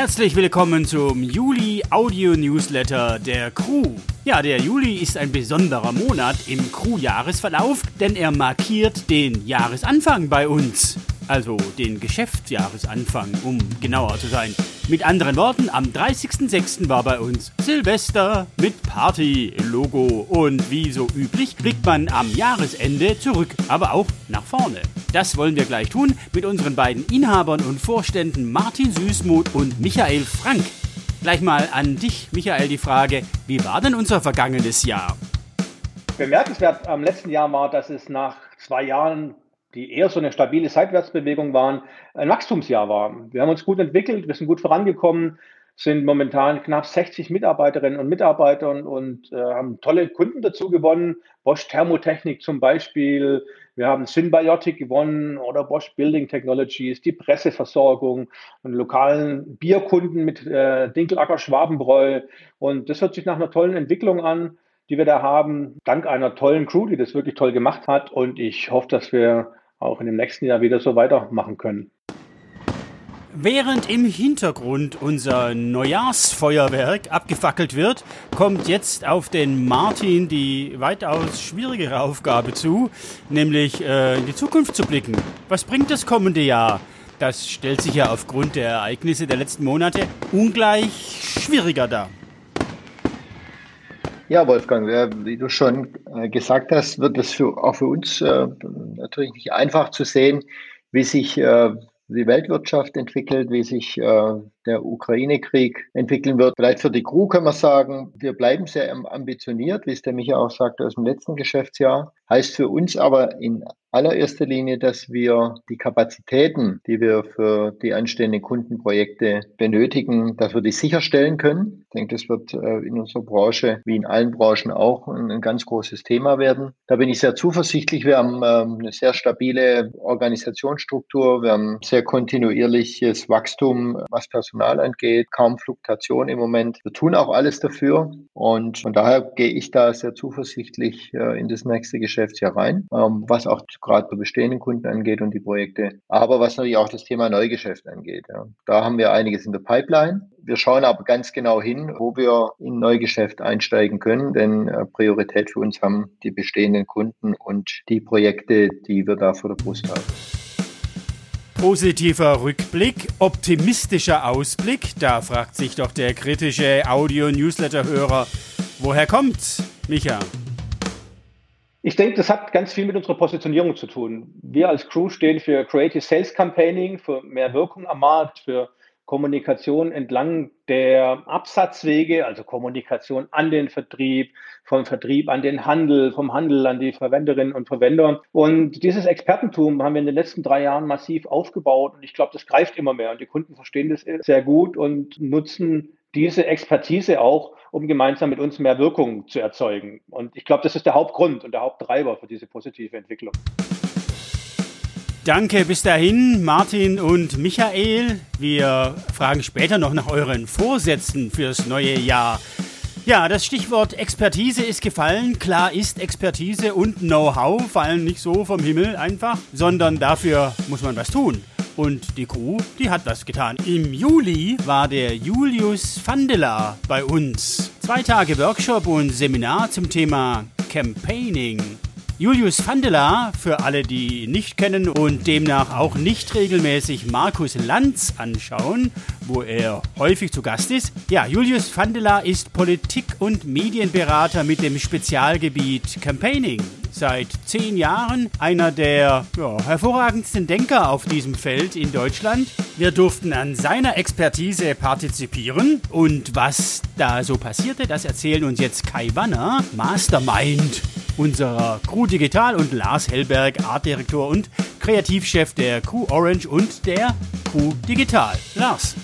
Herzlich willkommen zum Juli Audio Newsletter der Crew. Ja, der Juli ist ein besonderer Monat im Crew-Jahresverlauf, denn er markiert den Jahresanfang bei uns. Also den Geschäftsjahresanfang, um genauer zu sein. Mit anderen Worten, am 30.06. war bei uns Silvester mit Party, Logo und wie so üblich blickt man am Jahresende zurück, aber auch nach vorne. Das wollen wir gleich tun mit unseren beiden Inhabern und Vorständen Martin Süßmuth und Michael Frank. Gleich mal an dich, Michael, die Frage, wie war denn unser vergangenes Jahr? Bemerkenswert am letzten Jahr war, dass es nach zwei Jahren die eher so eine stabile Seitwärtsbewegung waren, ein Wachstumsjahr war. Wir haben uns gut entwickelt, wir sind gut vorangekommen, sind momentan knapp 60 Mitarbeiterinnen und Mitarbeiter und äh, haben tolle Kunden dazu gewonnen. Bosch Thermotechnik zum Beispiel, wir haben Symbiotic gewonnen oder Bosch Building Technologies, die Presseversorgung und lokalen Bierkunden mit äh, Dinkelacker Schwabenbräu. Und das hört sich nach einer tollen Entwicklung an, die wir da haben, dank einer tollen Crew, die das wirklich toll gemacht hat. Und ich hoffe, dass wir auch in dem nächsten Jahr wieder so weitermachen können. Während im Hintergrund unser Neujahrsfeuerwerk abgefackelt wird, kommt jetzt auf den Martin die weitaus schwierigere Aufgabe zu, nämlich äh, in die Zukunft zu blicken. Was bringt das kommende Jahr? Das stellt sich ja aufgrund der Ereignisse der letzten Monate ungleich schwieriger dar. Ja, Wolfgang, wie du schon äh, gesagt hast, wird es für, auch für uns äh, natürlich nicht einfach zu sehen, wie sich äh, die Weltwirtschaft entwickelt, wie sich äh, der Ukraine-Krieg entwickeln wird. Vielleicht für die Crew können wir sagen, wir bleiben sehr ambitioniert, wie es der Micha auch sagte, aus dem letzten Geschäftsjahr. Heißt für uns aber in allererster Linie, dass wir die Kapazitäten, die wir für die anstehenden Kundenprojekte benötigen, dass wir die sicherstellen können. Ich denke, das wird äh, in unserer Branche, wie in allen Branchen auch, ein ganz großes Thema werden. Da bin ich sehr zuversichtlich. Wir haben ähm, eine sehr stabile Organisationsstruktur. Wir haben sehr kontinuierliches Wachstum, was Personal angeht, kaum Fluktuation im Moment. Wir tun auch alles dafür und von daher gehe ich da sehr zuversichtlich äh, in das nächste Geschäftsjahr rein, ähm, was auch gerade bei bestehenden Kunden angeht und die Projekte, aber was natürlich auch das Thema Neugeschäft angeht. Da haben wir einiges in der Pipeline. Wir schauen aber ganz genau hin, wo wir in Neugeschäft einsteigen können, denn äh, Priorität für uns haben die bestehenden Kunden und die Projekte, die wir da vor der Brust haben. Positiver Rückblick, optimistischer Ausblick, da fragt sich doch der kritische Audio-Newsletter-Hörer, woher kommt's, Micha? Ich denke, das hat ganz viel mit unserer Positionierung zu tun. Wir als Crew stehen für Creative Sales Campaigning, für mehr Wirkung am Markt, für Kommunikation entlang der Absatzwege, also Kommunikation an den Vertrieb, vom Vertrieb an den Handel, vom Handel an die Verwenderinnen und Verwender. Und dieses Expertentum haben wir in den letzten drei Jahren massiv aufgebaut und ich glaube, das greift immer mehr und die Kunden verstehen das sehr gut und nutzen diese Expertise auch, um gemeinsam mit uns mehr Wirkung zu erzeugen. Und ich glaube, das ist der Hauptgrund und der Haupttreiber für diese positive Entwicklung. Danke bis dahin, Martin und Michael. Wir fragen später noch nach euren Vorsätzen fürs neue Jahr. Ja, das Stichwort Expertise ist gefallen. Klar ist, Expertise und Know-how fallen nicht so vom Himmel einfach, sondern dafür muss man was tun. Und die Crew, die hat was getan. Im Juli war der Julius Vandela bei uns. Zwei Tage Workshop und Seminar zum Thema Campaigning. Julius Vandela, für alle, die ihn nicht kennen und demnach auch nicht regelmäßig Markus Lanz anschauen, wo er häufig zu Gast ist. Ja, Julius Vandela ist Politik- und Medienberater mit dem Spezialgebiet Campaigning seit zehn Jahren einer der ja, hervorragendsten Denker auf diesem Feld in Deutschland. Wir durften an seiner Expertise partizipieren und was da so passierte, das erzählen uns jetzt Kai Wanner, Mastermind unserer Crew Digital und Lars Hellberg, Artdirektor und Kreativchef der Crew Orange und der Crew Digital. Lars.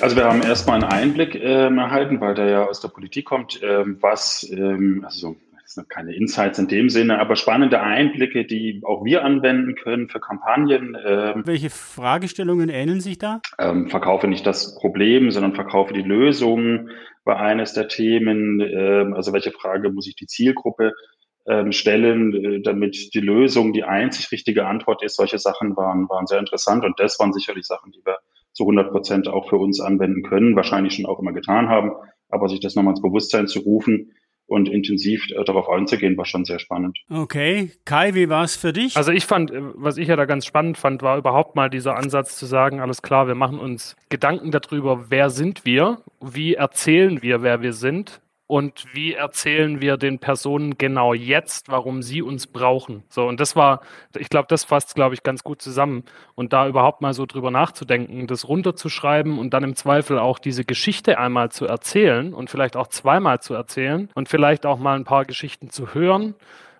Also wir haben erstmal einen Einblick ähm, erhalten, weil der ja aus der Politik kommt, ähm, was, ähm, also sind keine Insights in dem Sinne, aber spannende Einblicke, die auch wir anwenden können für Kampagnen. Ähm, Welche Fragestellungen ähneln sich da? Ähm, verkaufe nicht das Problem, sondern verkaufe die Lösung war eines der Themen. Ähm, also welche Frage muss ich die Zielgruppe ähm, stellen, äh, damit die Lösung die einzig richtige Antwort ist. Solche Sachen waren, waren sehr interessant und das waren sicherlich Sachen, die wir zu 100 Prozent auch für uns anwenden können, wahrscheinlich schon auch immer getan haben, aber sich das nochmal ins Bewusstsein zu rufen, und intensiv äh, darauf einzugehen, war schon sehr spannend. Okay. Kai, wie war es für dich? Also ich fand, äh, was ich ja da ganz spannend fand, war überhaupt mal dieser Ansatz zu sagen, alles klar, wir machen uns Gedanken darüber, wer sind wir, wie erzählen wir, wer wir sind und wie erzählen wir den Personen genau jetzt, warum sie uns brauchen. So, und das war, ich glaube, das fasst, glaube ich, ganz gut zusammen. Und da überhaupt mal so drüber nachzudenken, das runterzuschreiben und dann im Zweifel auch diese Geschichte einmal zu erzählen und vielleicht auch zweimal zu erzählen und vielleicht auch mal ein paar Geschichten zu hören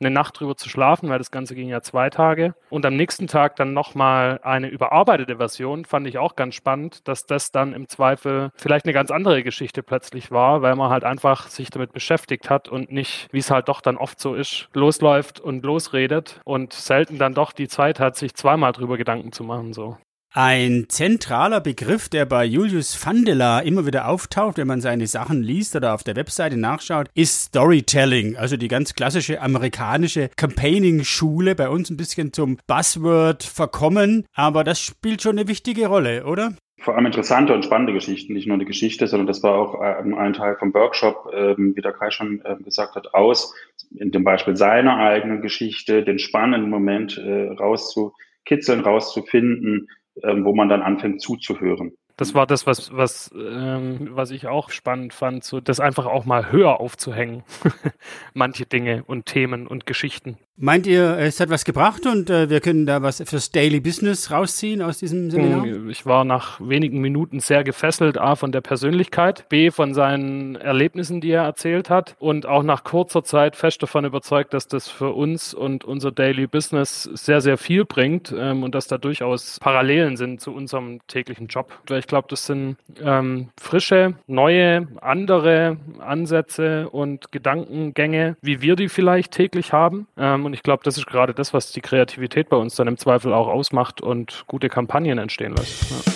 eine Nacht drüber zu schlafen, weil das Ganze ging ja zwei Tage. Und am nächsten Tag dann nochmal eine überarbeitete Version, fand ich auch ganz spannend, dass das dann im Zweifel vielleicht eine ganz andere Geschichte plötzlich war, weil man halt einfach sich damit beschäftigt hat und nicht, wie es halt doch dann oft so ist, losläuft und losredet und selten dann doch die Zeit hat, sich zweimal drüber Gedanken zu machen, so. Ein zentraler Begriff, der bei Julius Vandela immer wieder auftaucht, wenn man seine Sachen liest oder auf der Webseite nachschaut, ist Storytelling. Also die ganz klassische amerikanische Campaigning-Schule, bei uns ein bisschen zum Buzzword verkommen, aber das spielt schon eine wichtige Rolle, oder? vor allem interessante und spannende Geschichten, nicht nur eine Geschichte, sondern das war auch ähm, ein Teil vom Workshop, ähm, wie der Kai schon ähm, gesagt hat, aus, in dem Beispiel seiner eigenen Geschichte, den spannenden Moment äh, rauszukitzeln, rauszufinden, ähm, wo man dann anfängt zuzuhören. Das war das, was, was, ähm, was ich auch spannend fand, so das einfach auch mal höher aufzuhängen. Manche Dinge und Themen und Geschichten. Meint ihr, es hat was gebracht und äh, wir können da was fürs Daily Business rausziehen aus diesem Seminar? Hm, ich war nach wenigen Minuten sehr gefesselt, A, von der Persönlichkeit, B, von seinen Erlebnissen, die er erzählt hat und auch nach kurzer Zeit fest davon überzeugt, dass das für uns und unser Daily Business sehr, sehr viel bringt ähm, und dass da durchaus Parallelen sind zu unserem täglichen Job. Ich glaube, das sind ähm, frische, neue, andere Ansätze und Gedankengänge, wie wir die vielleicht täglich haben. Ähm, und ich glaube, das ist gerade das, was die Kreativität bei uns dann im Zweifel auch ausmacht und gute Kampagnen entstehen lässt. Ja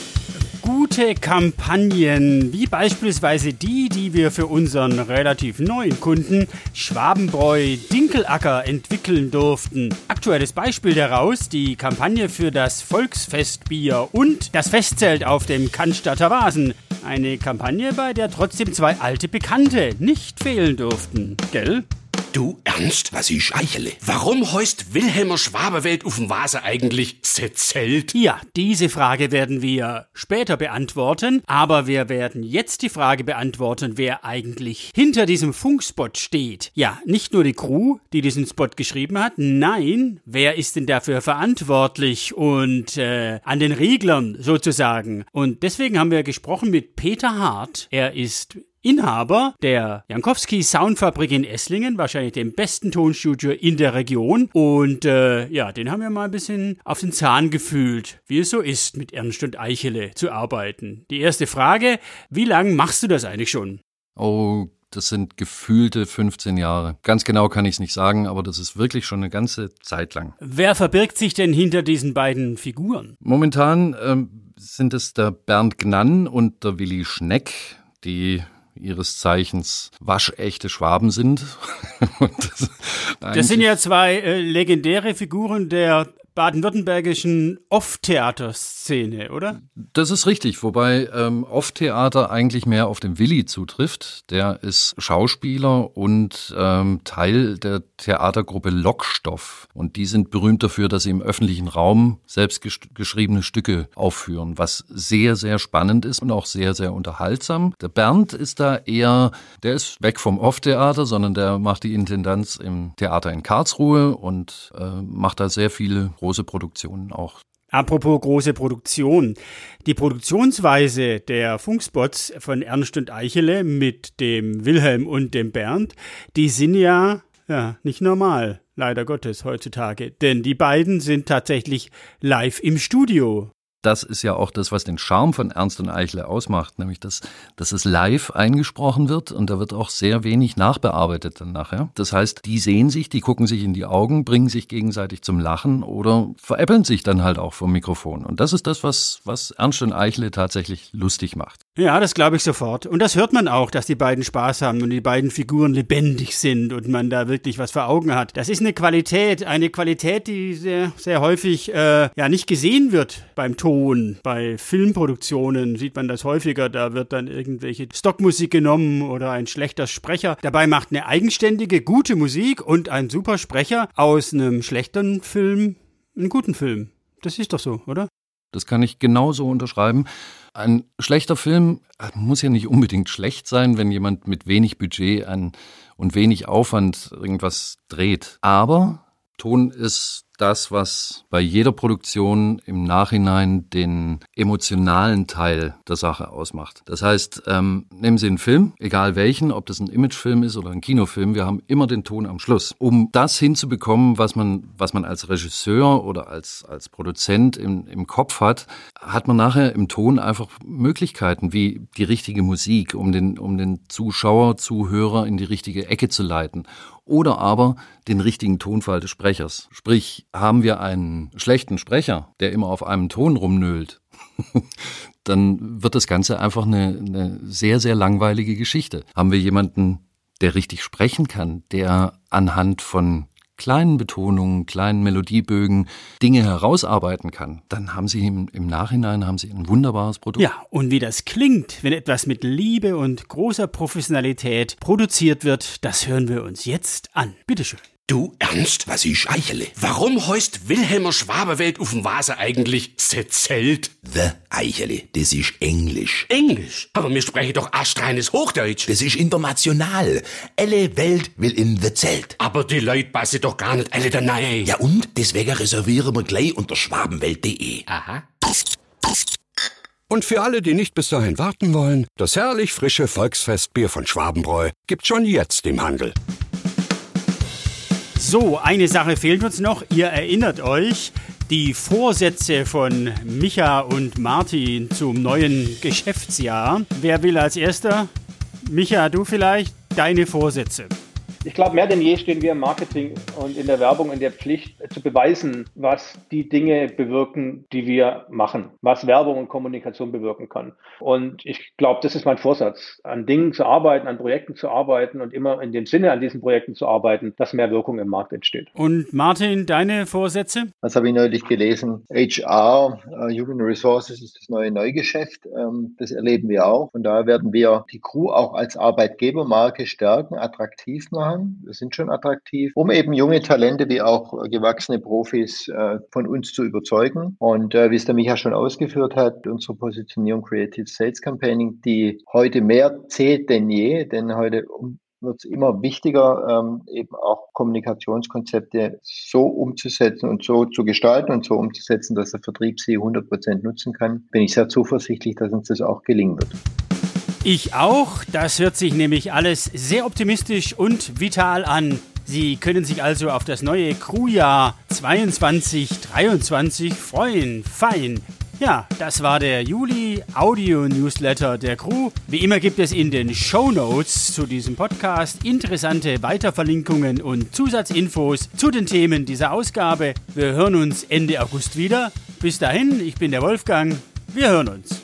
gute Kampagnen, wie beispielsweise die, die wir für unseren relativ neuen Kunden Schwabenbräu Dinkelacker entwickeln durften. Aktuelles Beispiel daraus, die Kampagne für das Volksfestbier und das Festzelt auf dem Cannstatter Vasen. Eine Kampagne, bei der trotzdem zwei alte Bekannte nicht fehlen durften, gell? Du ernst, was ich eichele? Warum heust Wilhelmer Schwabewelt auf dem Vase eigentlich Zelt? Ja, diese Frage werden wir später beantworten, aber wir werden jetzt die Frage beantworten, wer eigentlich hinter diesem Funkspot steht. Ja, nicht nur die Crew, die diesen Spot geschrieben hat, nein, wer ist denn dafür verantwortlich und äh, an den Reglern sozusagen. Und deswegen haben wir gesprochen mit Peter Hart. Er ist Inhaber der Jankowski Soundfabrik in Esslingen, wahrscheinlich dem besten Tonstudio in der Region. Und äh, ja, den haben wir mal ein bisschen auf den Zahn gefühlt, wie es so ist, mit Ernst und Eichele zu arbeiten. Die erste Frage, wie lange machst du das eigentlich schon? Oh, das sind gefühlte 15 Jahre. Ganz genau kann ich es nicht sagen, aber das ist wirklich schon eine ganze Zeit lang. Wer verbirgt sich denn hinter diesen beiden Figuren? Momentan ähm, sind es der Bernd Gnann und der Willi Schneck, die ihres Zeichens waschechte Schwaben sind. das, das, sind ja zwei äh, legendäre Figuren der baden-württembergischen Off-Theater-Szene, oder? Das ist richtig, wobei ähm, Off-Theater eigentlich mehr auf den Willi zutrifft. Der ist Schauspieler und ähm, Teil der Theatergruppe Lockstoff. Und die sind berühmt dafür, dass sie im öffentlichen Raum selbst geschriebene Stücke aufführen, was sehr, sehr spannend ist und auch sehr, sehr unterhaltsam. Der Bernd ist da eher, der ist weg vom Off-Theater, sondern der macht die Intendanz im Theater in Karlsruhe und äh, macht da sehr viele große Produktionen auch. Apropos große Produktion. Die Produktionsweise der Funkspots von Ernst und Eichele mit dem Wilhelm und dem Bernd, die sind ja, ja nicht normal, leider Gottes heutzutage. Denn die beiden sind tatsächlich live im Studio das ist ja auch das, was den Charme von Ernst und Eichle ausmacht, nämlich dass, dass es live eingesprochen wird und da wird auch sehr wenig nachbearbeitet dann nachher. Das heißt, die sehen sich, die gucken sich in die Augen, bringen sich gegenseitig zum Lachen oder veräppeln sich dann halt auch vom Mikrofon. Und das ist das, was, was Ernst und Eichle tatsächlich lustig macht. Ja, das glaube ich sofort. Und das hört man auch, dass die beiden Spaß haben und die beiden Figuren lebendig sind und man da wirklich was vor Augen hat. Das ist eine Qualität, eine Qualität, die sehr, sehr häufig äh, ja nicht gesehen wird beim Ton. Bei Filmproduktionen sieht man das häufiger. Da wird dann irgendwelche Stockmusik genommen oder ein schlechter Sprecher. Dabei macht eine eigenständige, gute Musik und ein super Sprecher aus einem schlechten Film einen guten Film. Das ist doch so, oder? Das kann ich genauso unterschreiben. Ein schlechter Film äh, muss ja nicht unbedingt schlecht sein, wenn jemand mit wenig Budget und wenig Aufwand irgendwas dreht. Aber Ton ist das, was bei jeder Produktion im Nachhinein den emotionalen Teil der Sache ausmacht. Das heißt, ähm, nehmen Sie einen Film, egal welchen, ob das ein Imagefilm ist oder ein Kinofilm, wir haben immer den Ton am Schluss. Um das hinzubekommen, was man, was man als Regisseur oder als, als Produzent im, im Kopf hat, hat man nachher im Ton einfach Möglichkeiten, wie die richtige Musik, um den, um den Zuschauer, Zuhörer in die richtige Ecke zu leiten oder aber den richtigen Tonfall des Sprechers. Sprich, haben wir einen schlechten Sprecher, der immer auf einem Ton rumnölt, dann wird das Ganze einfach eine, eine sehr, sehr langweilige Geschichte. Haben wir jemanden, der richtig sprechen kann, der anhand von kleinen Betonungen, kleinen Melodiebögen Dinge herausarbeiten kann, dann haben Sie im, im, Nachhinein haben Sie ein wunderbares Produkt. Ja, und wie das klingt, wenn etwas mit Liebe und großer Professionalität produziert wird, das hören wir uns jetzt an. Bitteschön. Du ernst, was ich eichele? Warum heißt Wilhelmer Schwabewelt auf dem Vase eigentlich Zelt? The Eichele, das ist Englisch. Englisch? Aber mir spreche doch astreines Hochdeutsch. Das ist international. Alle Welt will in the Zelt. Aber die Leute passen doch gar nicht alle da rein. Ja und? Deswegen reservieren wir gleich unter schwabenwelt.de. Aha. Und für alle, die nicht bis dahin warten wollen, das herrlich frische Volksfestbier von Schwabenbräu gibt's schon jetzt im Handel. So, eine Sache fehlt uns noch. Ihr erinnert euch, die Vorsätze von Micha und Martin zum neuen Geschäftsjahr. Wer will als erster? Micha, du vielleicht deine Vorsätze. Ich glaube, mehr denn je stehen wir im Marketing und in der Werbung in der Pflicht zu beweisen, was die Dinge bewirken, die wir machen, was Werbung und Kommunikation bewirken kann. Und ich glaube, das ist mein Vorsatz, an Dingen zu arbeiten, an Projekten zu arbeiten und immer in dem Sinne an diesen Projekten zu arbeiten, dass mehr Wirkung im Markt entsteht. Und Martin, deine Vorsätze? Was habe ich neulich gelesen? HR, äh, Human Resources ist das neue Neugeschäft. Ähm, das erleben wir auch. Und da werden wir die Crew auch als Arbeitgebermarke stärken, attraktiv machen machen. Wir sind schon attraktiv, um eben junge Talente wie auch gewachsene Profis äh, von uns zu überzeugen. Und äh, wie es der Micha schon ausgeführt hat, unsere Positionierung Creative Sales Campaigning, die heute mehr zählt denn je, denn heute wird es immer wichtiger, ähm, eben auch Kommunikationskonzepte so umzusetzen und so zu gestalten und so umzusetzen, dass der Vertrieb sie 100 Prozent nutzen kann. Bin ich sehr zuversichtlich, dass uns das auch gelingen wird. Ich auch. Das hört sich nämlich alles sehr optimistisch und vital an. Sie können sich also auf das neue Crewjahr 22-23 freuen. Fein. Ja, das war der Juli Audio Newsletter der Crew. Wie immer gibt es in den Show Notes zu diesem Podcast interessante Weiterverlinkungen und Zusatzinfos zu den Themen dieser Ausgabe. Wir hören uns Ende August wieder. Bis dahin, ich bin der Wolfgang. Wir hören uns.